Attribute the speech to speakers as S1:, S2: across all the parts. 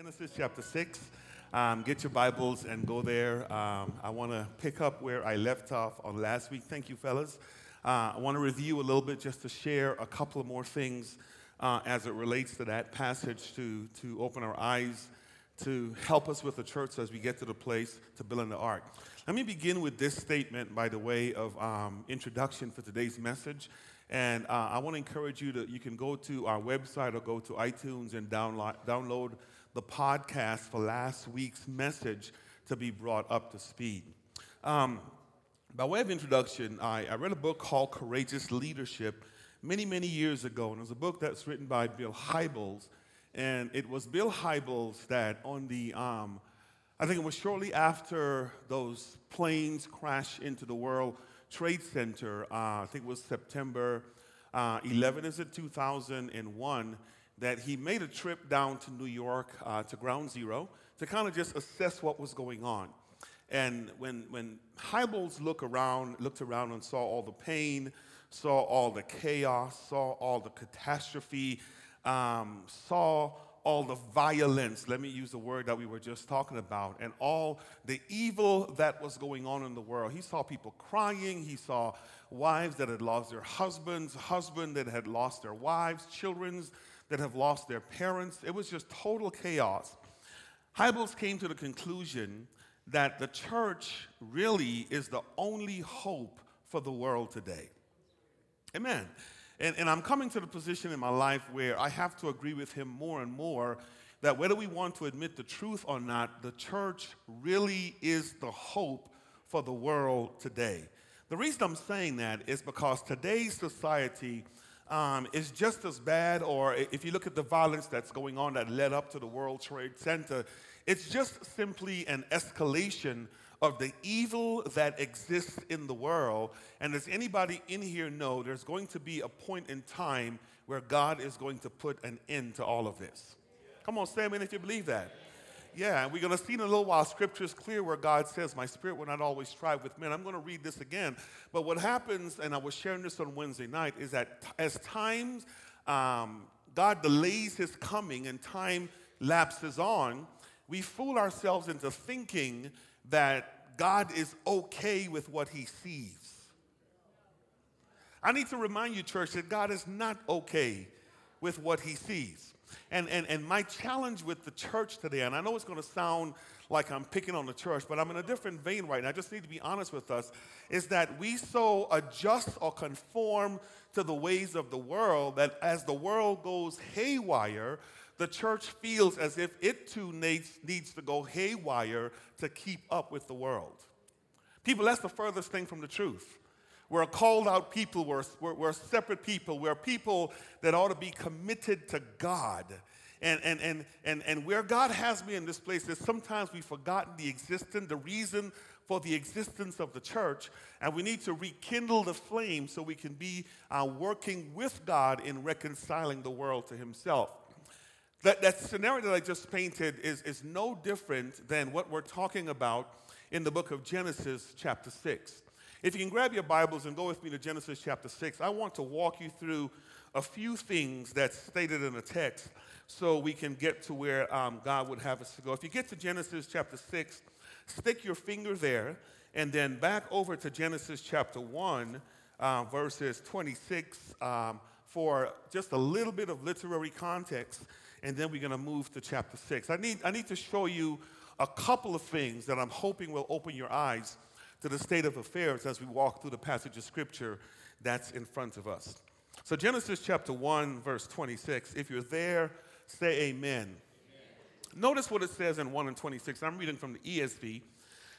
S1: Genesis chapter 6. Um, get your Bibles and go there. Um, I want to pick up where I left off on last week. Thank you, fellas. Uh, I want to review a little bit just to share a couple of more things uh, as it relates to that passage to, to open our eyes, to help us with the church as we get to the place to build the ark. Let me begin with this statement by the way of um, introduction for today's message. And uh, I want to encourage you to, you can go to our website or go to iTunes and download, download the podcast for last week's message to be brought up to speed. Um, by way of introduction, I, I, read a book called Courageous Leadership many, many years ago, and it was a book that's written by Bill Hybels. And it was Bill Hybels that, on the, um, I think it was shortly after those planes crashed into the World Trade Center, uh, I think it was September uh, 11, is it 2001? That he made a trip down to New York uh, to Ground Zero to kind of just assess what was going on. And when, when Hybels looked around, looked around and saw all the pain, saw all the chaos, saw all the catastrophe, um, saw all the violence, let me use the word that we were just talking about, and all the evil that was going on in the world. He saw people crying, he saw wives that had lost their husbands, husbands that had lost their wives, children's that have lost their parents. It was just total chaos. Hybels came to the conclusion that the church really is the only hope for the world today. Amen. And, and I'm coming to the position in my life where I have to agree with him more and more that whether we want to admit the truth or not, the church really is the hope for the world today. The reason I'm saying that is because today's society um, is just as bad, or if you look at the violence that's going on that led up to the World Trade Center, it's just simply an escalation of the evil that exists in the world. And does anybody in here know there's going to be a point in time where God is going to put an end to all of this? Come on, say amen if you believe that. Yeah, and we're going to see in a little while scripture is clear where God says, My spirit will not always strive with men. I'm going to read this again. But what happens, and I was sharing this on Wednesday night, is that as times um, God delays his coming and time lapses on, we fool ourselves into thinking that God is okay with what he sees. I need to remind you, church, that God is not okay with what he sees. And, and, and my challenge with the church today, and I know it's going to sound like I'm picking on the church, but I'm in a different vein right now. I just need to be honest with us, is that we so adjust or conform to the ways of the world that as the world goes haywire, the church feels as if it too needs, needs to go haywire to keep up with the world. People, that's the furthest thing from the truth. We're a called out people. We're, we're, we're separate people. We're people that ought to be committed to God. And, and, and, and, and where God has me in this place is sometimes we've forgotten the existence, the reason for the existence of the church, and we need to rekindle the flame so we can be uh, working with God in reconciling the world to Himself. That, that scenario that I just painted is, is no different than what we're talking about in the book of Genesis, chapter 6. If you can grab your Bibles and go with me to Genesis chapter 6, I want to walk you through a few things that's stated in the text so we can get to where um, God would have us to go. If you get to Genesis chapter 6, stick your finger there and then back over to Genesis chapter 1, uh, verses 26, um, for just a little bit of literary context, and then we're going to move to chapter 6. I need, I need to show you a couple of things that I'm hoping will open your eyes to the state of affairs as we walk through the passage of scripture that's in front of us. So, Genesis chapter 1, verse 26. If you're there, say amen. amen. Notice what it says in 1 and 26. I'm reading from the ESV.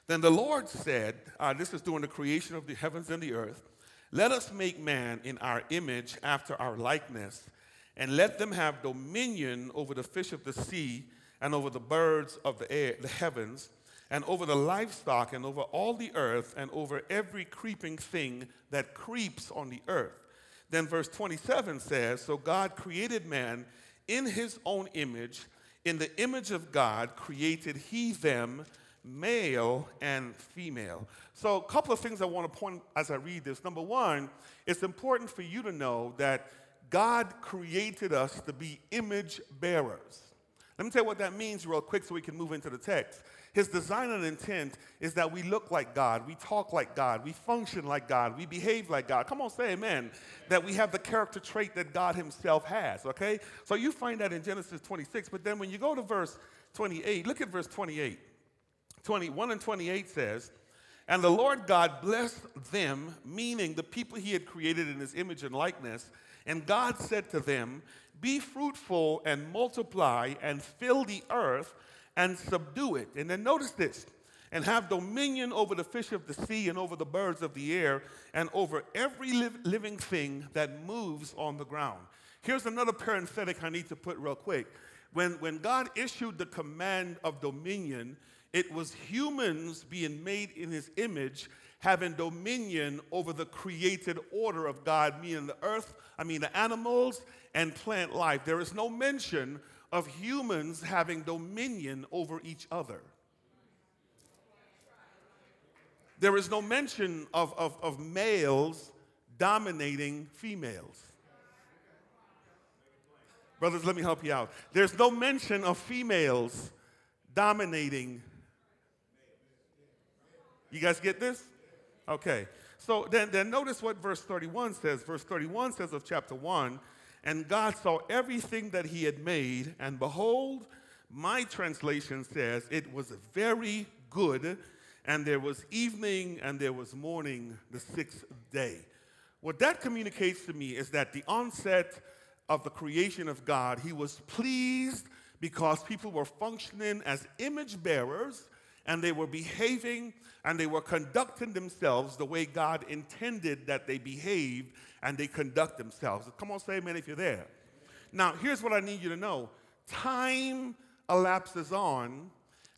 S1: Then the Lord said, uh, This is during the creation of the heavens and the earth, let us make man in our image after our likeness, and let them have dominion over the fish of the sea and over the birds of the air, the heavens and over the livestock, and over all the earth, and over every creeping thing that creeps on the earth. Then verse 27 says So God created man in his own image. In the image of God created he them, male and female. So, a couple of things I want to point as I read this. Number one, it's important for you to know that God created us to be image bearers. Let me tell you what that means real quick so we can move into the text. His design and intent is that we look like God, we talk like God, we function like God, we behave like God. Come on, say amen. That we have the character trait that God Himself has, okay? So you find that in Genesis 26, but then when you go to verse 28, look at verse 28. 21 and 28 says, And the Lord God blessed them, meaning the people He had created in His image and likeness. And God said to them, Be fruitful and multiply and fill the earth and subdue it. And then notice this and have dominion over the fish of the sea and over the birds of the air and over every li- living thing that moves on the ground. Here's another parenthetic I need to put real quick. When, when God issued the command of dominion, it was humans being made in his image having dominion over the created order of God, meaning the earth, I mean the animals and plant life. There is no mention of humans having dominion over each other. There is no mention of, of, of males dominating females. Brothers, let me help you out. There's no mention of females dominating. You guys get this? Okay. So then, then notice what verse 31 says. Verse 31 says of chapter 1 and God saw everything that he had made, and behold, my translation says it was very good, and there was evening and there was morning the sixth day. What that communicates to me is that the onset of the creation of God, he was pleased because people were functioning as image bearers and they were behaving and they were conducting themselves the way God intended that they behaved and they conduct themselves. Come on, say amen if you're there. Now, here's what I need you to know. Time elapses on.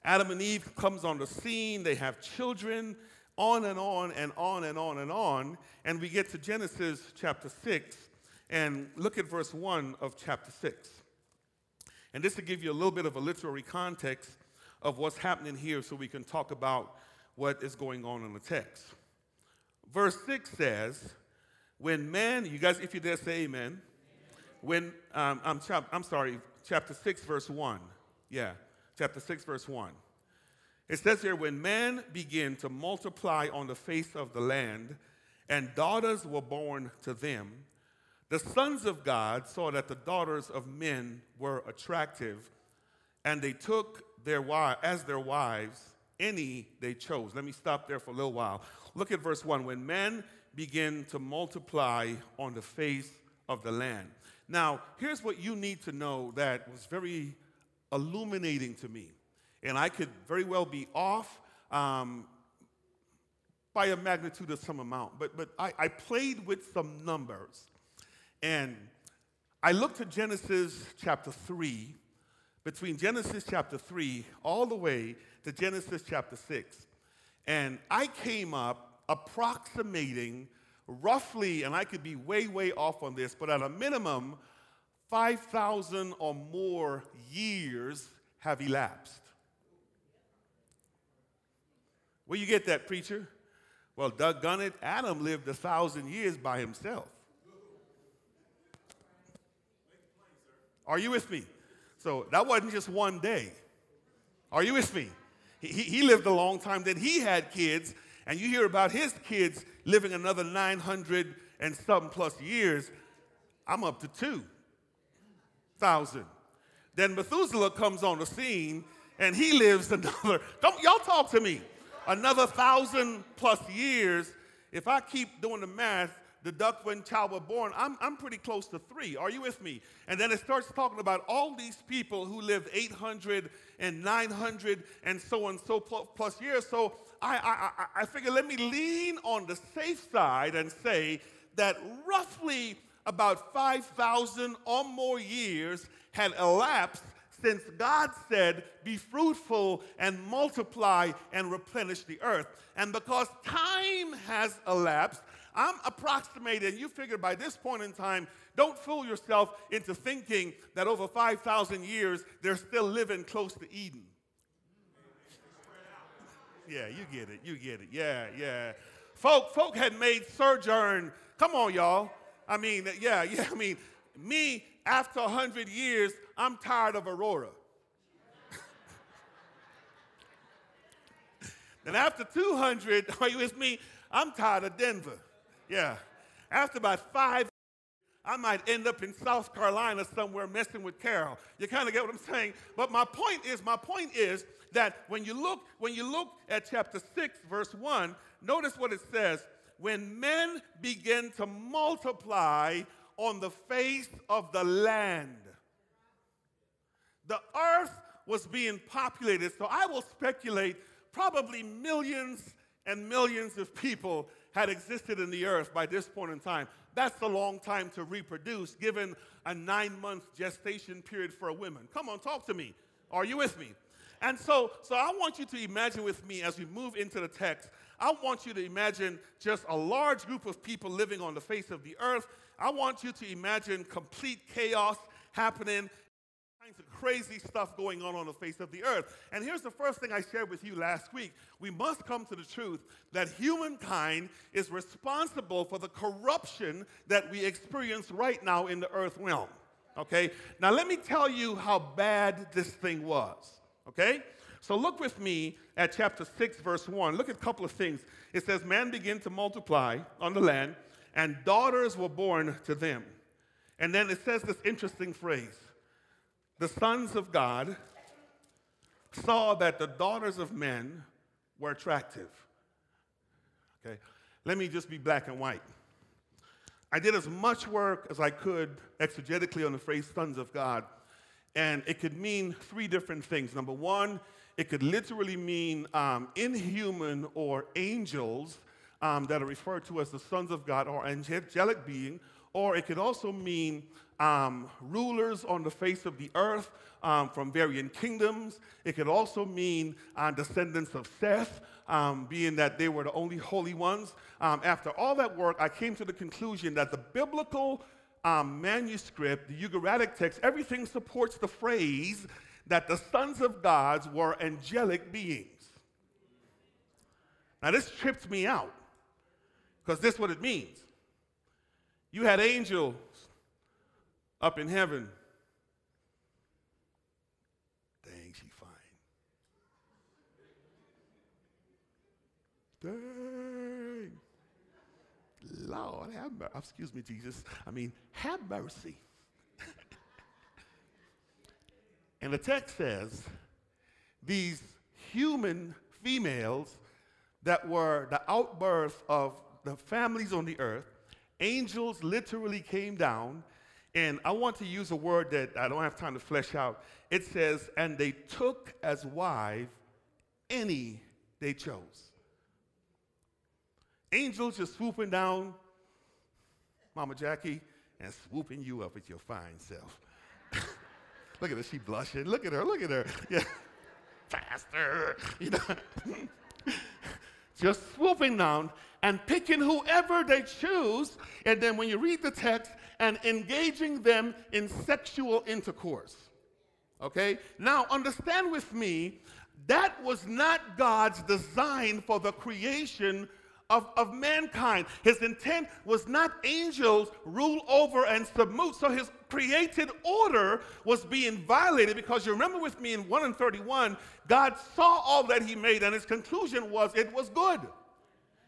S1: Adam and Eve comes on the scene. They have children, on and on and on and on and on. And we get to Genesis chapter 6 and look at verse 1 of chapter 6. And this to give you a little bit of a literary context of what's happening here so we can talk about what is going on in the text. Verse 6 says, when man, you guys, if you dare say amen. When, um, I'm, chap- I'm sorry, chapter 6, verse 1. Yeah, chapter 6, verse 1. It says here, when man began to multiply on the face of the land, and daughters were born to them, the sons of God saw that the daughters of men were attractive, and they took their wives as their wives any they chose. Let me stop there for a little while. Look at verse 1. When men begin to multiply on the face of the land. Now, here's what you need to know that was very illuminating to me. And I could very well be off um, by a magnitude of some amount, but, but I, I played with some numbers. And I looked at Genesis chapter 3, between Genesis chapter 3 all the way to Genesis chapter 6. And I came up approximating roughly, and I could be way, way off on this, but at a minimum, 5,000 or more years have elapsed. Where you get that, preacher? Well, Doug it, Adam lived a thousand years by himself. Are you with me? So that wasn't just one day. Are you with me? He, he lived a long time. Then he had kids, and you hear about his kids living another 900 and something plus years, I'm up to 2,000. Then Methuselah comes on the scene and he lives another, come, y'all talk to me, another thousand plus years. If I keep doing the math, the duck when child were born, I'm, I'm pretty close to three. Are you with me? And then it starts talking about all these people who lived 800 and 900 and so on so plus years. So I, I, I figure let me lean on the safe side and say that roughly about 5,000 or more years had elapsed since God said, Be fruitful and multiply and replenish the earth. And because time has elapsed, I'm approximating. You figure by this point in time, don't fool yourself into thinking that over 5,000 years, they're still living close to Eden. Yeah, you get it. You get it. Yeah, yeah. Folk, folk had made sojourn. Come on, y'all. I mean, yeah, yeah. I mean, me after a hundred years, I'm tired of Aurora. then after 200, are you with me? I'm tired of Denver. Yeah. After about five, I might end up in South Carolina somewhere messing with Carol. You kind of get what I'm saying? But my point is, my point is that when you look, when you look at chapter 6, verse 1, notice what it says. When men begin to multiply on the face of the land. The earth was being populated, so I will speculate probably millions and millions of people had existed in the earth by this point in time. That's a long time to reproduce, given a nine month gestation period for a woman. Come on, talk to me. Are you with me? And so, so I want you to imagine with me as we move into the text, I want you to imagine just a large group of people living on the face of the earth. I want you to imagine complete chaos happening kinds of crazy stuff going on on the face of the earth. And here's the first thing I shared with you last week. We must come to the truth that humankind is responsible for the corruption that we experience right now in the earth realm. Okay? Now, let me tell you how bad this thing was. Okay? So look with me at chapter 6, verse 1. Look at a couple of things. It says, Man began to multiply on the land, and daughters were born to them. And then it says this interesting phrase the sons of God saw that the daughters of men were attractive. Okay, let me just be black and white. I did as much work as I could exegetically on the phrase sons of God, and it could mean three different things. Number one, it could literally mean um, inhuman or angels um, that are referred to as the sons of God or angelic being, or it could also mean um, rulers on the face of the earth um, from varying kingdoms. It could also mean uh, descendants of Seth, um, being that they were the only holy ones. Um, after all that work, I came to the conclusion that the biblical um, manuscript, the Ugaritic text, everything supports the phrase that the sons of gods were angelic beings. Now, this trips me out because this is what it means. You had angels up in heaven. Dang, she fine. Dang. Lord, have mercy. Oh, excuse me, Jesus. I mean, have mercy. and the text says these human females that were the outbirth of the families on the earth, angels literally came down and I want to use a word that I don't have time to flesh out. It says, and they took as wife any they chose. Angels just swooping down, Mama Jackie, and swooping you up with your fine self. look at her, she blushing. Look at her, look at her. Yeah. Faster. You know. just swooping down and picking whoever they choose. And then when you read the text, and engaging them in sexual intercourse. Okay? Now, understand with me, that was not God's design for the creation of, of mankind. His intent was not angels rule over and submit. So his created order was being violated because you remember with me in 1 and 31, God saw all that he made and his conclusion was it was good.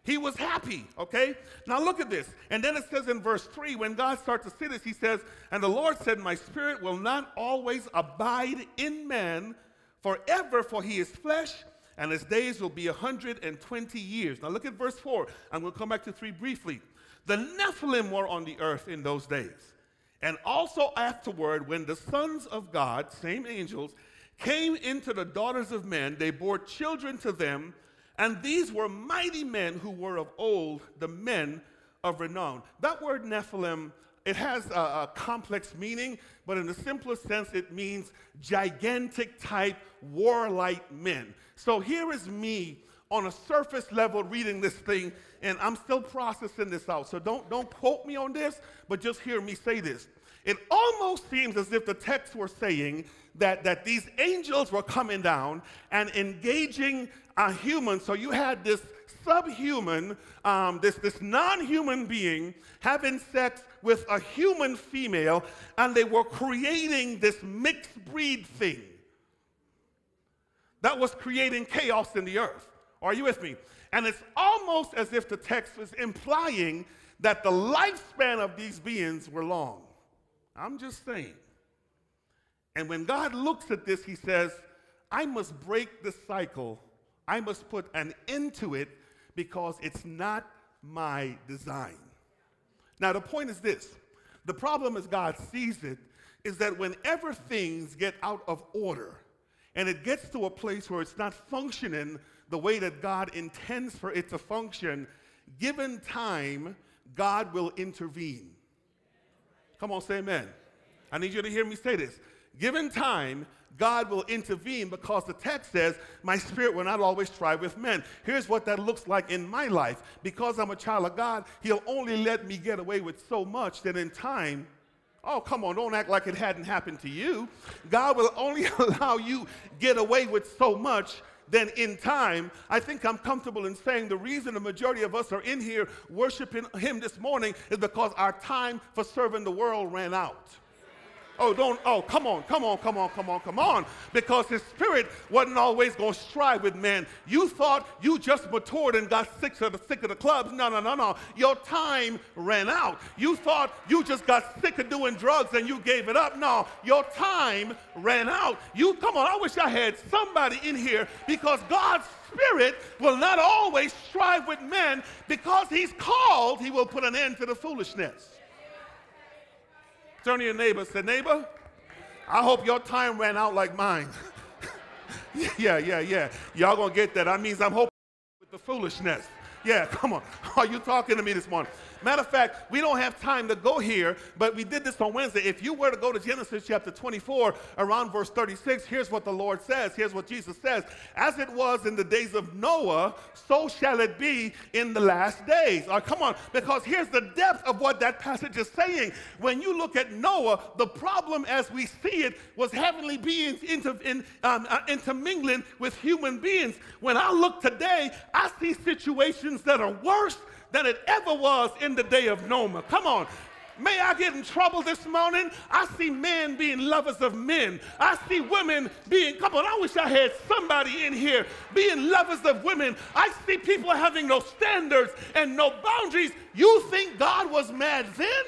S1: He was happy, okay? Now look at this. And then it says in verse 3, when God starts to see this, he says, And the Lord said, My spirit will not always abide in man forever, for he is flesh, and his days will be 120 years. Now look at verse 4. I'm going to come back to 3 briefly. The Nephilim were on the earth in those days. And also afterward, when the sons of God, same angels, came into the daughters of men, they bore children to them and these were mighty men who were of old, the men of renown. That word Nephilim, it has a, a, complex meaning, but in the simplest sense, it means gigantic type, warlike men. So here is me on a surface level reading this thing, and I'm still processing this out. So don't, don't quote me on this, but just hear me say this. It almost seems as if the text were saying that, that these angels were coming down and engaging a human. So you had this subhuman, um, this, this non human being having sex with a human female, and they were creating this mixed breed thing that was creating chaos in the earth. Are you with me? And it's almost as if the text was implying that the lifespan of these beings were long. I'm just saying. And when God looks at this, he says, I must break the cycle. I must put an end to it because it's not my design. Now, the point is this the problem as God sees it is that whenever things get out of order and it gets to a place where it's not functioning the way that God intends for it to function, given time, God will intervene. Come on, say amen. I need you to hear me say this. Given time, God will intervene because the text says, My spirit will not always strive with men. Here's what that looks like in my life. Because I'm a child of God, He'll only let me get away with so much that in time, oh, come on, don't act like it hadn't happened to you. God will only allow you get away with so much then in time, I think I'm comfortable in saying the reason the majority of us are in here worshiping Him this morning is because our time for serving the world ran out. Oh, don't, oh, come on, come on, come on, come on, come on. Because his spirit wasn't always going to strive with men. You thought you just matured and got sick of the sick of the clubs. No, no, no, no. Your time ran out. You thought you just got sick of doing drugs and you gave it up. No, your time ran out. You, come on, I wish I had somebody in here because God's spirit will not always strive with men because he's called, he will put an end to the foolishness. Turn to your neighbor say, neighbor, I hope your time ran out like mine. yeah, yeah, yeah. Y'all gonna get that. That means I'm hoping with the foolishness. Yeah, come on. Are you talking to me this morning? Matter of fact, we don't have time to go here, but we did this on Wednesday. If you were to go to Genesis chapter 24, around verse 36, here's what the Lord says. Here's what Jesus says As it was in the days of Noah, so shall it be in the last days. Come on, because here's the depth of what that passage is saying. When you look at Noah, the problem as we see it was heavenly beings inter, in, um, uh, intermingling with human beings. When I look today, I see situations that are worse than it ever was in the day of Noah. Come on. May I get in trouble this morning? I see men being lovers of men. I see women being, come on, I wish I had somebody in here being lovers of women. I see people having no standards and no boundaries. You think God was mad then?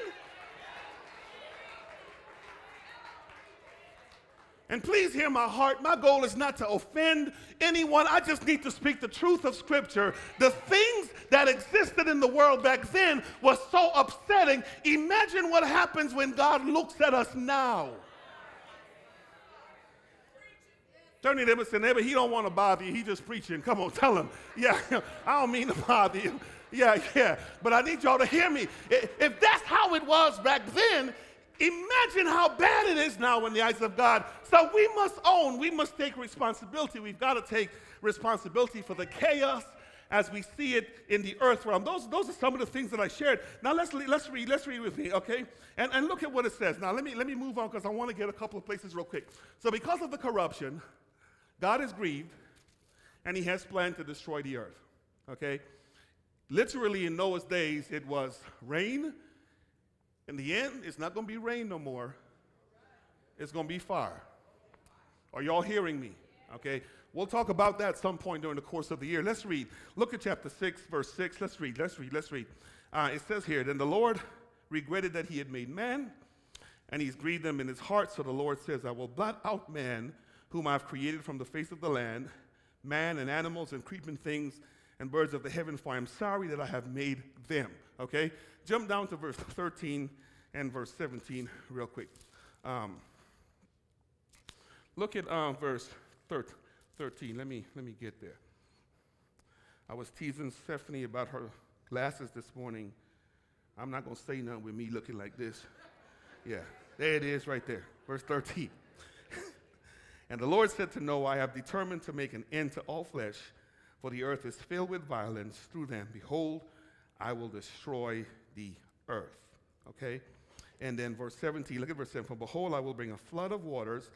S1: And please hear my heart. My goal is not to offend anyone. I just need to speak the truth of Scripture. The things that existed in the world back then was so upsetting. Imagine what happens when God looks at us now. Turn to them and say, neighbor, he don't want to bother you. He just preaching. Come on, tell him. Yeah, I don't mean to bother you. Yeah, yeah. But I need y'all to hear me. If that's how it was back then, Imagine how bad it is now in the eyes of God. So we must own, we must take responsibility. We've got to take responsibility for the chaos as we see it in the earth realm. Those, those are some of the things that I shared. Now let's, let's read, let's read with me, okay? And, and look at what it says. Now let me, let me move on because I want to get a couple of places real quick. So because of the corruption, God is grieved and he has planned to destroy the earth, okay? Literally in Noah's days, it was rain, in the end, it's not going to be rain no more. It's going to be fire. Are y'all hearing me? Okay. We'll talk about that some point during the course of the year. Let's read. Look at chapter 6, verse 6. Let's read. Let's read. Let's read. Uh, it says here Then the Lord regretted that he had made man, and he's grieved them in his heart. So the Lord says, I will blot out man, whom I've created from the face of the land, man and animals and creeping things and birds of the heaven, for I am sorry that I have made them. Okay? Jump down to verse 13 and verse 17 real quick. Um, look at uh, verse 13. Let me, let me get there. I was teasing Stephanie about her glasses this morning. I'm not going to say nothing with me looking like this. Yeah, there it is right there. Verse 13. and the Lord said to Noah, I have determined to make an end to all flesh for the earth is filled with violence through them. Behold, I will destroy the earth. Okay? And then verse 17, look at verse 7. For behold, I will bring a flood of waters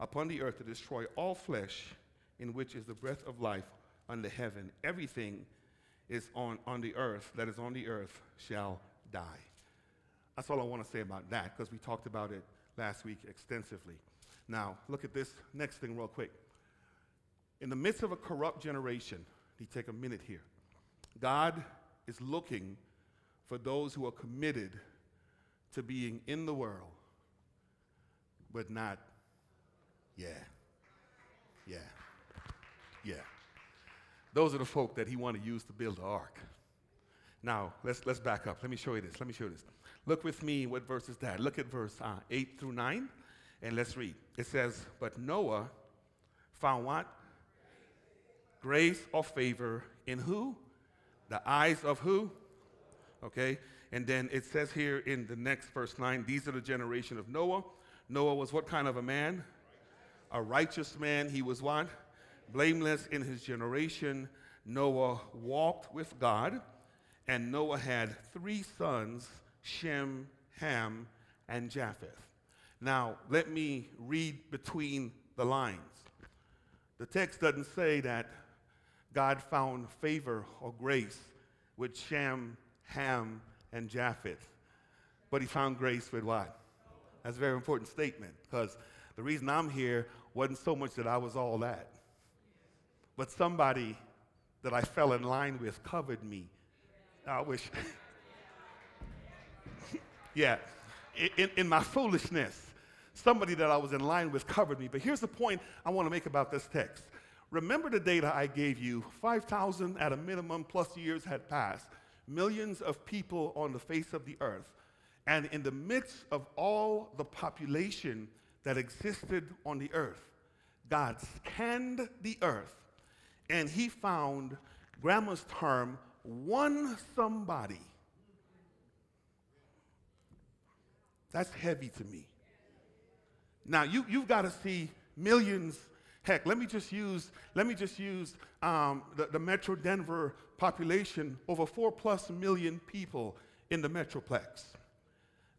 S1: upon the earth to destroy all flesh, in which is the breath of life under heaven. Everything is on, on the earth that is on the earth shall die. That's all I want to say about that, because we talked about it last week extensively. Now, look at this next thing real quick in the midst of a corrupt generation, me take a minute here. God is looking for those who are committed to being in the world, but not, yeah, yeah, yeah. Those are the folk that he wanted to use to build the ark. Now, let's, let's back up. Let me show you this. Let me show you this. Look with me, what verse is that? Look at verse uh, 8 through 9, and let's read. It says, But Noah found what? Grace or favor in who? The eyes of who? Okay? And then it says here in the next verse 9, these are the generation of Noah. Noah was what kind of a man? A righteous man. He was what? Blameless in his generation. Noah walked with God, and Noah had three sons Shem, Ham, and Japheth. Now, let me read between the lines. The text doesn't say that God found favor or grace with Shem, Ham, and Japheth. But he found grace with what? That's a very important statement because the reason I'm here wasn't so much that I was all that, but somebody that I fell in line with covered me. I wish. yeah, in, in my foolishness, somebody that I was in line with covered me. But here's the point I want to make about this text. Remember the data I gave you 5,000 at a minimum plus years had passed millions of people on the face of the earth. And in the midst of all the population that existed on the earth, God scanned the earth and he found, grandma's term, one somebody. That's heavy to me. Now, you, you've got to see millions Heck, let me just use, let me just use um, the, the Metro Denver population, over four plus million people in the Metroplex.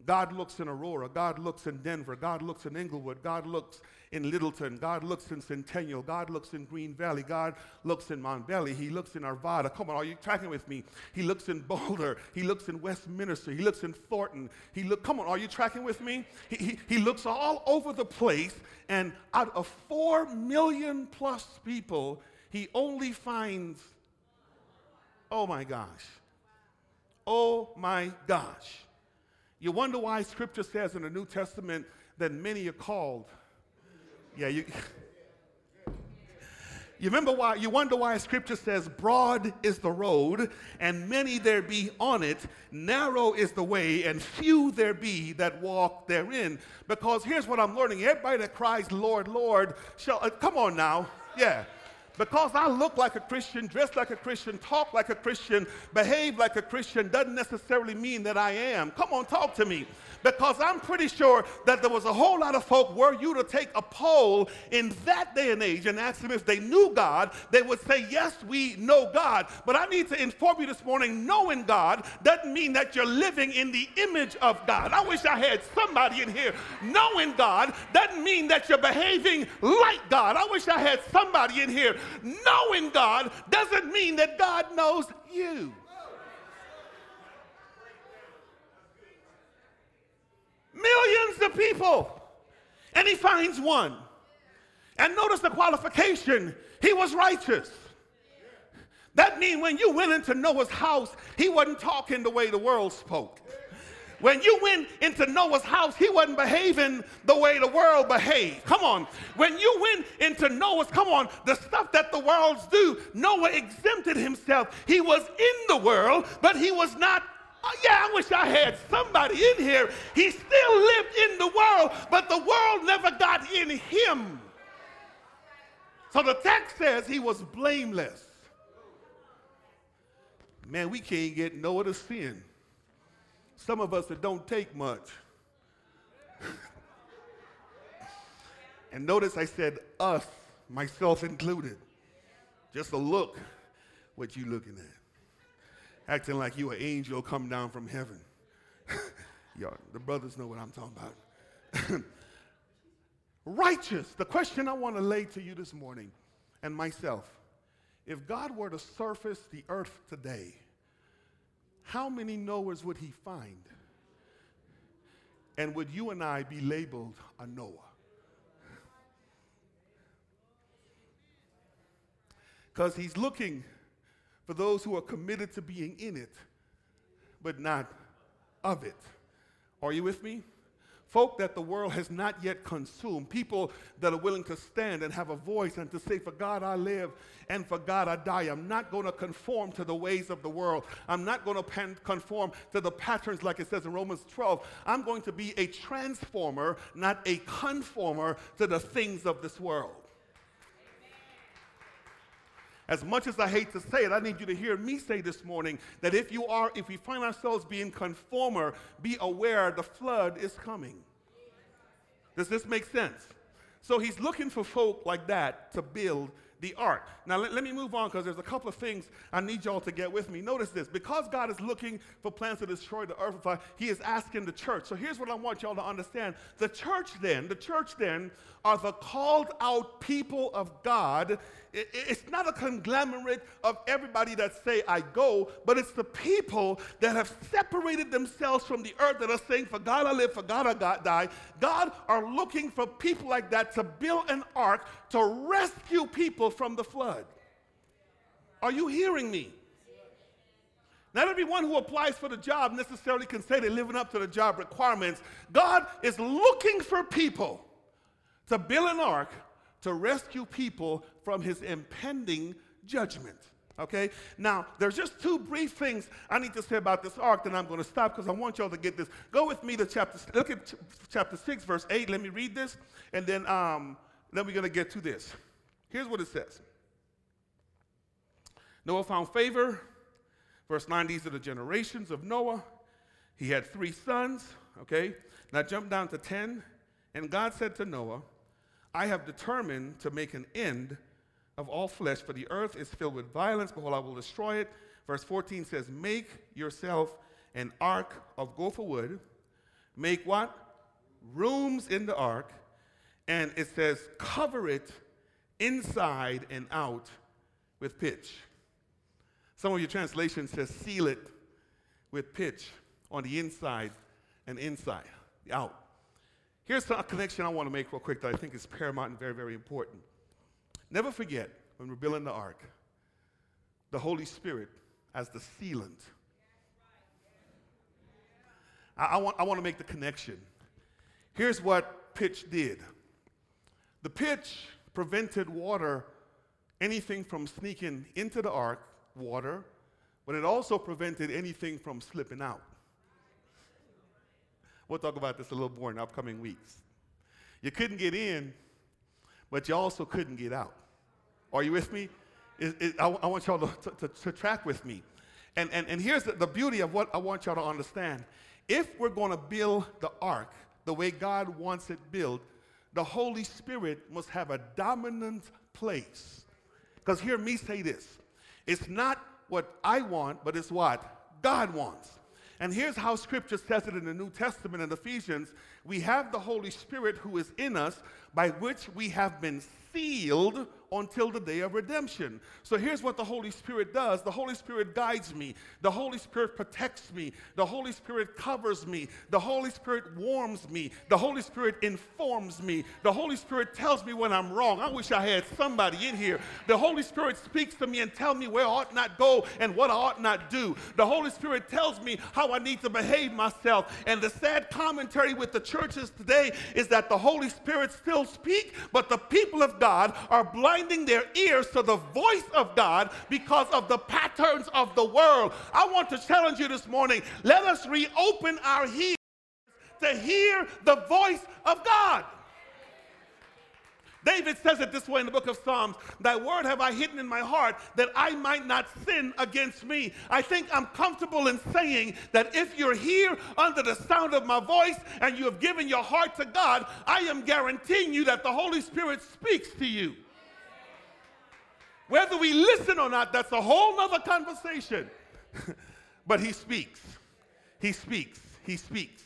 S1: God looks in Aurora, God looks in Denver, God looks in Englewood, God looks in Littleton, God looks in Centennial, God looks in Green Valley, God looks in Montbello, He looks in Arvada. Come on, are you tracking with me? He looks in Boulder, He looks in Westminster, He looks in Thornton. He look, come on, are you tracking with me? He, he, he looks all over the place, and out of four million plus people, He only finds, oh my gosh, oh my gosh you wonder why scripture says in the New Testament that many are called. Yeah, you. You remember why, you wonder why scripture says, Broad is the road, and many there be on it, narrow is the way, and few there be that walk therein. Because here's what I'm learning everybody that cries, Lord, Lord, shall, uh, come on now, yeah. Because I look like a Christian, dress like a Christian, talk like a Christian, behave like a Christian doesn't necessarily mean that I am. Come on, talk to me because I'm pretty sure that there was a whole lot of folk were you to take a poll in that day and age and ask them if they knew God, they would say, Yes, we know God. But I need to inform you this morning knowing God doesn't mean that you're living in the image of God. I wish I had somebody in here. Knowing God doesn't mean that you're behaving like God. I wish I had somebody in here. Knowing God doesn't mean that God knows you. Millions of people. And he finds one. And notice the qualification he was righteous. That means when you went into Noah's house, he wasn't talking the way the world spoke. When you went into Noah's house, he wasn't behaving the way the world behaved. Come on. When you went into Noah's, come on, the stuff that the worlds do, Noah exempted himself. He was in the world, but he was not Oh, yeah, I wish I had somebody in here. He still lived in the world, but the world never got in him. So the text says he was blameless. Man, we can't get no other sin. Some of us that don't take much. and notice I said us, myself included. Just a look, what you looking at acting like you an angel come down from heaven. Y'all, the brothers know what I'm talking about. Righteous. The question I want to lay to you this morning and myself if God were to surface the earth today, how many Noahs would he find? And would you and I be labeled a Noah? Because he's looking for those who are committed to being in it, but not of it. Are you with me? Folk that the world has not yet consumed, people that are willing to stand and have a voice and to say, For God I live and for God I die. I'm not going to conform to the ways of the world. I'm not going to conform to the patterns like it says in Romans 12. I'm going to be a transformer, not a conformer to the things of this world. As much as I hate to say it, I need you to hear me say this morning that if you are, if we find ourselves being conformer, be aware the flood is coming. Does this make sense? So he's looking for folk like that to build the ark. Now, let, let me move on because there's a couple of things I need y'all to get with me. Notice this because God is looking for plans to destroy the earth, uh, he is asking the church. So here's what I want y'all to understand the church, then, the church, then, are the called out people of God. It's not a conglomerate of everybody that say, I go, but it's the people that have separated themselves from the earth that are saying, For God I live, for God I die. God are looking for people like that to build an ark to rescue people from the flood. Are you hearing me? Not everyone who applies for the job necessarily can say they're living up to the job requirements. God is looking for people to build an ark to rescue people from his impending judgment. Okay? Now, there's just two brief things I need to say about this ark, then I'm going to stop because I want y'all to get this. Go with me to chapter, look at ch- chapter 6, verse 8. Let me read this, and then, um, then we're going to get to this. Here's what it says Noah found favor. Verse 9, these are the generations of Noah. He had three sons. Okay? Now jump down to 10. And God said to Noah, I have determined to make an end of all flesh, for the earth is filled with violence. Behold, I will destroy it. Verse 14 says, Make yourself an ark of gopher wood. Make what? Rooms in the ark. And it says, Cover it inside and out with pitch. Some of your translations says, Seal it with pitch on the inside and inside, out. Here's a connection I want to make real quick that I think is paramount and very, very important. Never forget when we're building the ark, the Holy Spirit as the sealant. I, I, want, I want to make the connection. Here's what pitch did the pitch prevented water, anything from sneaking into the ark, water, but it also prevented anything from slipping out. We'll talk about this a little more in upcoming weeks. You couldn't get in, but you also couldn't get out. Are you with me? It, it, I, I, want y'all to, to, to, track with me. And, and, and here's the, the beauty of what I want y'all to understand. If we're going to build the ark the way God wants it built, the Holy Spirit must have a dominant place. Because hear me say this it's not what I want, but it's what God wants. And here's how scripture says it in the New Testament in Ephesians we have the Holy Spirit who is in us, by which we have been sealed until the day of redemption. So here's what the Holy Spirit does the Holy Spirit guides me, the Holy Spirit protects me, the Holy Spirit covers me, the Holy Spirit warms me, the Holy Spirit informs me, the Holy Spirit tells me when I'm wrong. I wish I had somebody in here. The Holy Spirit speaks to me and tells me where I ought not go and what I ought not do. The Holy Spirit tells me how I need to behave myself. And the sad commentary with the churches today is that the Holy Spirit still speaks, but the people of God are blind blinding their ears to the voice of God because of the patterns of the world. I want to challenge you this morning. Let us reopen our ears to hear the voice of God. David says it this way in the book of Psalms Thy word have I hidden in my heart that I might not sin against me. I think I'm comfortable in saying that if you're here under the sound of my voice and you have given your heart to God, I am guaranteeing you that the Holy Spirit speaks to you. Whether we listen or not, that's a whole other conversation. but he speaks. He speaks. He speaks.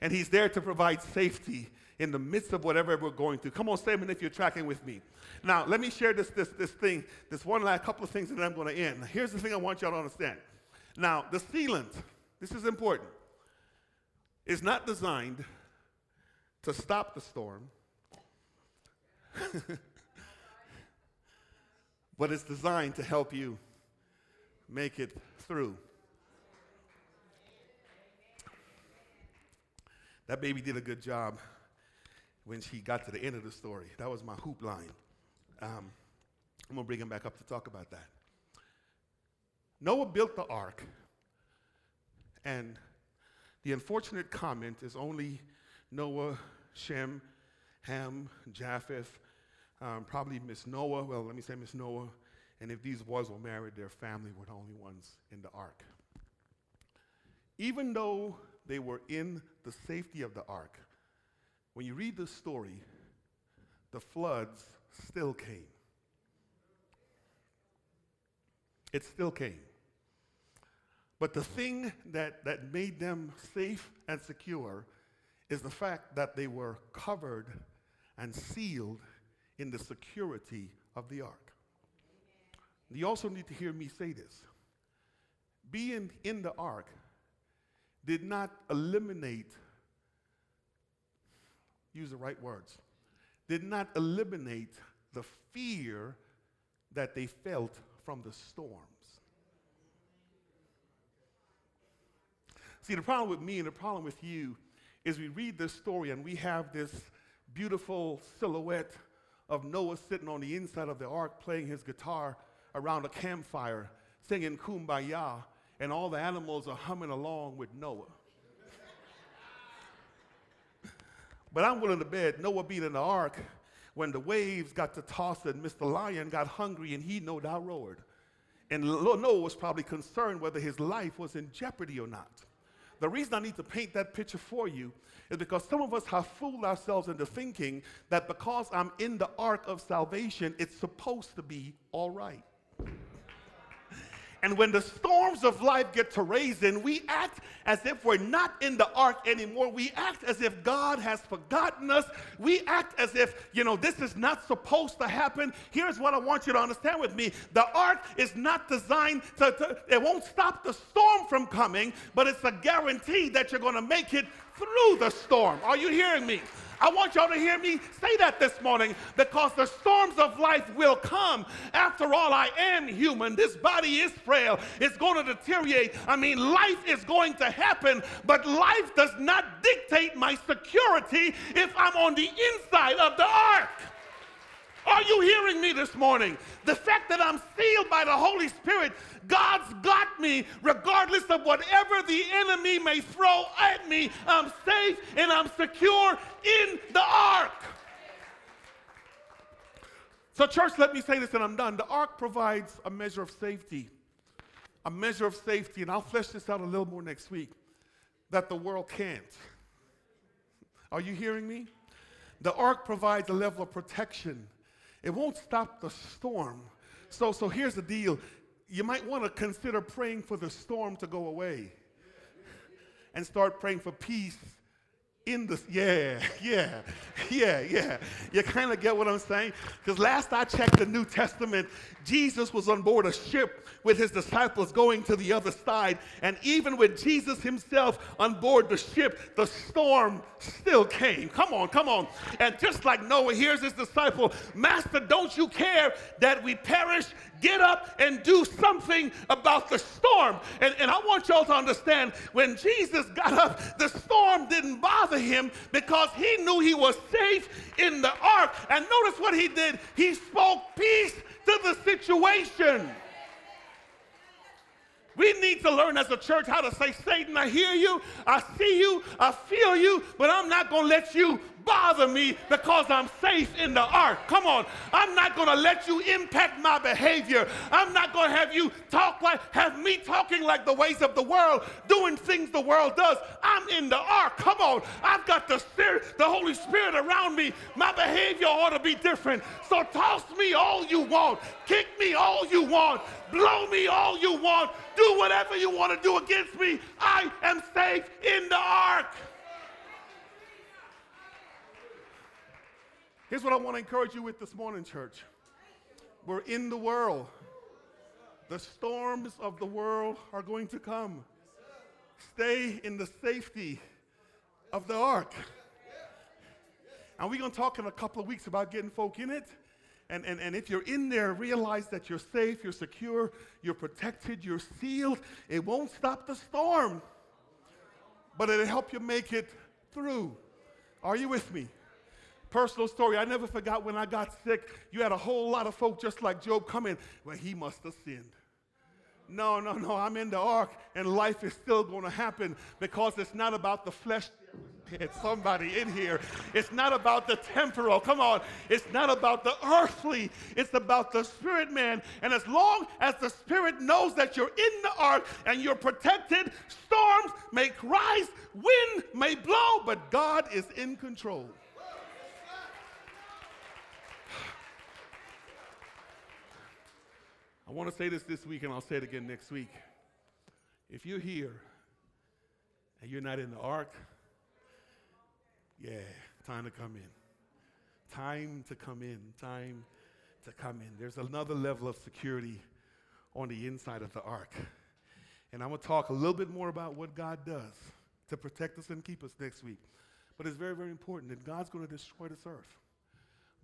S1: And he's there to provide safety in the midst of whatever we're going through. Come on, Stephen, if you're tracking with me. Now, let me share this, this, this thing, this one last couple of things, and then I'm going to end. Here's the thing I want y'all to understand. Now, the sealant, this is important, is not designed to stop the storm. but it's designed to help you make it through. That baby did a good job when she got to the end of the story. That was my hoop line. Um, I'm going to bring him back up to talk about that. Noah built the ark, and the unfortunate comment is only Noah, Shem, Ham, Japheth, um, probably Miss Noah. Well, let me say Miss Noah. And if these boys were married, their family were the only ones in the ark. Even though they were in the safety of the ark, when you read the story, the floods still came. It still came. But the thing that, that made them safe and secure is the fact that they were covered and sealed in the security of the ark. You also need to hear me say this. Being in the ark did not eliminate, use the right words, did not eliminate the fear that they felt from the storms. See, the problem with me and the problem with you is we read this story and we have this beautiful silhouette of Noah sitting on the inside of the ark playing his guitar around a campfire, singing Kumbaya, and all the animals are humming along with Noah. but I'm willing to bet Noah being in the ark when the waves got to tossing, Mr. Lion got hungry and he no doubt roared. And Noah was probably concerned whether his life was in jeopardy or not. The reason I need to paint that picture for you is because some of us have fooled ourselves into thinking that because I'm in the ark of salvation, it's supposed to be all right. And when the storms of life get to raising, we act as if we're not in the ark anymore. We act as if God has forgotten us. We act as if, you know, this is not supposed to happen. Here's what I want you to understand with me the ark is not designed to, to it won't stop the storm from coming, but it's a guarantee that you're going to make it through the storm. Are you hearing me? I want y'all to hear me say that this morning because the storms of life will come. After all, I am human. This body is frail. It's going to deteriorate. I mean, life is going to happen, but life does not dictate my security if I'm on the inside of the ark. Are you hearing me this morning? The fact that I'm sealed by the Holy Spirit, God's got me regardless of whatever the enemy may throw at me. I'm safe and I'm secure in the ark. So, church, let me say this and I'm done. The ark provides a measure of safety, a measure of safety, and I'll flesh this out a little more next week, that the world can't. Are you hearing me? The ark provides a level of protection it won't stop the storm. So, so here's the deal. You might want to consider praying for the storm to go away and start praying for peace in the yeah yeah yeah yeah. You kind of get what i'm saying? Because last i checked the new testament jesus was on board a ship with his disciples going to the other side. And even with jesus himself on board the ship the storm still came. Come on come on. And just like noah here's his disciple master don't you care that we perish? Get up and do something about the storm. And, and I want y'all to understand when Jesus got up, the storm didn't bother him because he knew he was safe in the ark. And notice what he did he spoke peace to the situation. We need to learn as a church how to say, Satan, I hear you, I see you, I feel you, but I'm not going to let you bother me because I'm safe in the ark. Come on. I'm not going to let you impact my behavior. I'm not going to have you talk like, have me talking like the ways of the world, doing things the world does. I'm in the ark. Come on. I've got the spirit, the Holy Spirit around me. My behavior ought to be different. So toss me all you want. Kick me all you want. Blow me all you want. Do whatever you want to do against me. I am safe in the ark. Here's what I want to encourage you with this morning, church. We're in the world. The storms of the world are going to come. Stay in the safety of the ark. And we're going to talk in a couple of weeks about getting folk in it And, and, and if you're in there, realize that you're safe, you're secure, you're protected, you're sealed. It won't stop the storm, but it'll help you make it through. Are you with me? Personal story. I never forgot when I got sick. You had a whole lot of folk just like Job come in. Well, he must have sinned. No, no, no. I'm in the ark, and life is still going to happen because it's not about the flesh. It's somebody in here. It's not about the temporal. Come on. It's not about the earthly. It's about the spirit man. And as long as the spirit knows that you're in the ark and you're protected, storms may rise, wind may blow, but God is in control. I want to say this this week, and I'll say it again next week. If you're here and you're not in the ark, yeah, time to come in. Time to come in. Time to come in. There's another level of security on the inside of the ark. And I'm going to talk a little bit more about what God does to protect us and keep us next week. But it's very, very important that God's going to destroy this earth.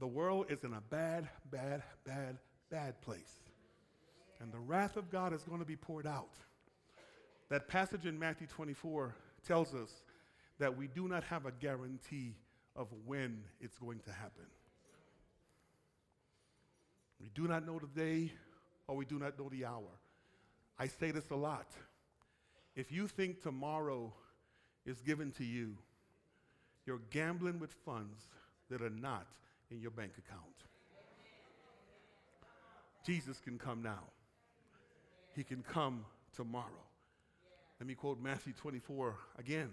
S1: The world is in a bad, bad, bad, bad place and the wrath of God is going to be poured out. That passage in Matthew 24 tells us that we do not have a guarantee of when it's going to happen. We do not know the day or we do not know the hour. I say this a lot. If you think tomorrow is given to you, you're gambling with funds that are not in your bank account. Jesus can come now he can come tomorrow. Let me quote Matthew 24 again.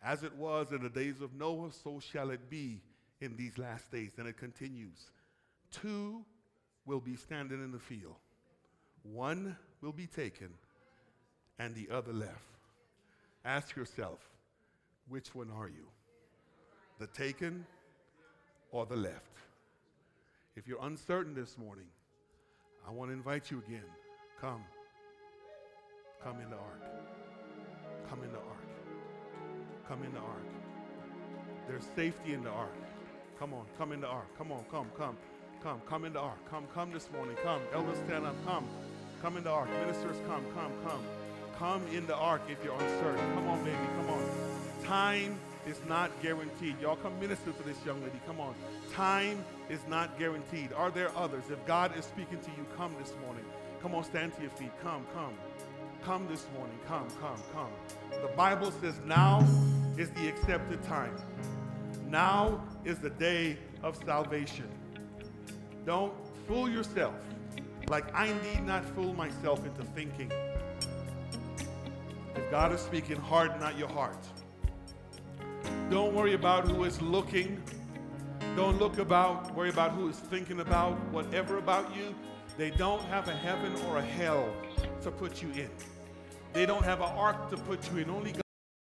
S1: As it was in the days of Noah, so shall it be in these last days. And it continues. Two will be standing in the field, one will be taken, and the other left. Ask yourself, which one are you? The taken or the left? If you're uncertain this morning, I want to invite you again Come. Come in the ark. Come in the ark. Come in the ark. There's safety in the ark. Come on, come in the ark. Come on, come, come, come, come in the ark. Come, come this morning. Come. Elders, stand up. Come. Come in the ark. Ministers, come, come, come. Come in the ark if you're uncertain. Come on, baby. Come on. Time is not guaranteed. Y'all come minister to this young lady. Come on. Time is not guaranteed. Are there others? If God is speaking to you, come this morning. Come on, stand to your feet. Come, come. Come this morning. Come, come, come. The Bible says now is the accepted time. Now is the day of salvation. Don't fool yourself like I need not fool myself into thinking. If God is speaking, harden not your heart. Don't worry about who is looking. Don't look about, worry about who is thinking about whatever about you. They don't have a heaven or a hell to put you in. They don't have an ark to put you in. Only God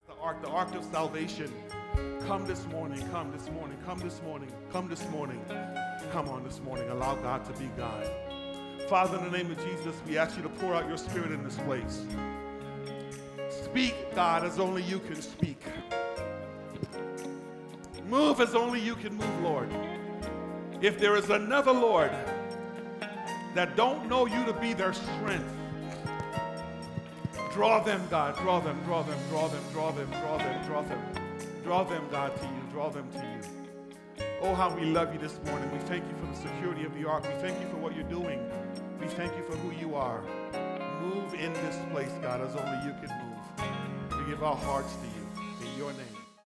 S1: the ark, the ark of salvation. Come this morning, come this morning, come this morning, come this morning. Come on this morning. Allow God to be God. Father, in the name of Jesus, we ask you to pour out your spirit in this place. Speak, God, as only you can speak. Move as only you can move, Lord. If there is another Lord, that don't know you to be their strength. Draw them, God. Draw them, draw them, draw them, draw them, draw them, draw them. Draw them, God, to you. Draw them to you. Oh, how we love you this morning. We thank you for the security of the ark. We thank you for what you're doing. We thank you for who you are. Move in this place, God, as only you can move. We give our hearts to you. In your name.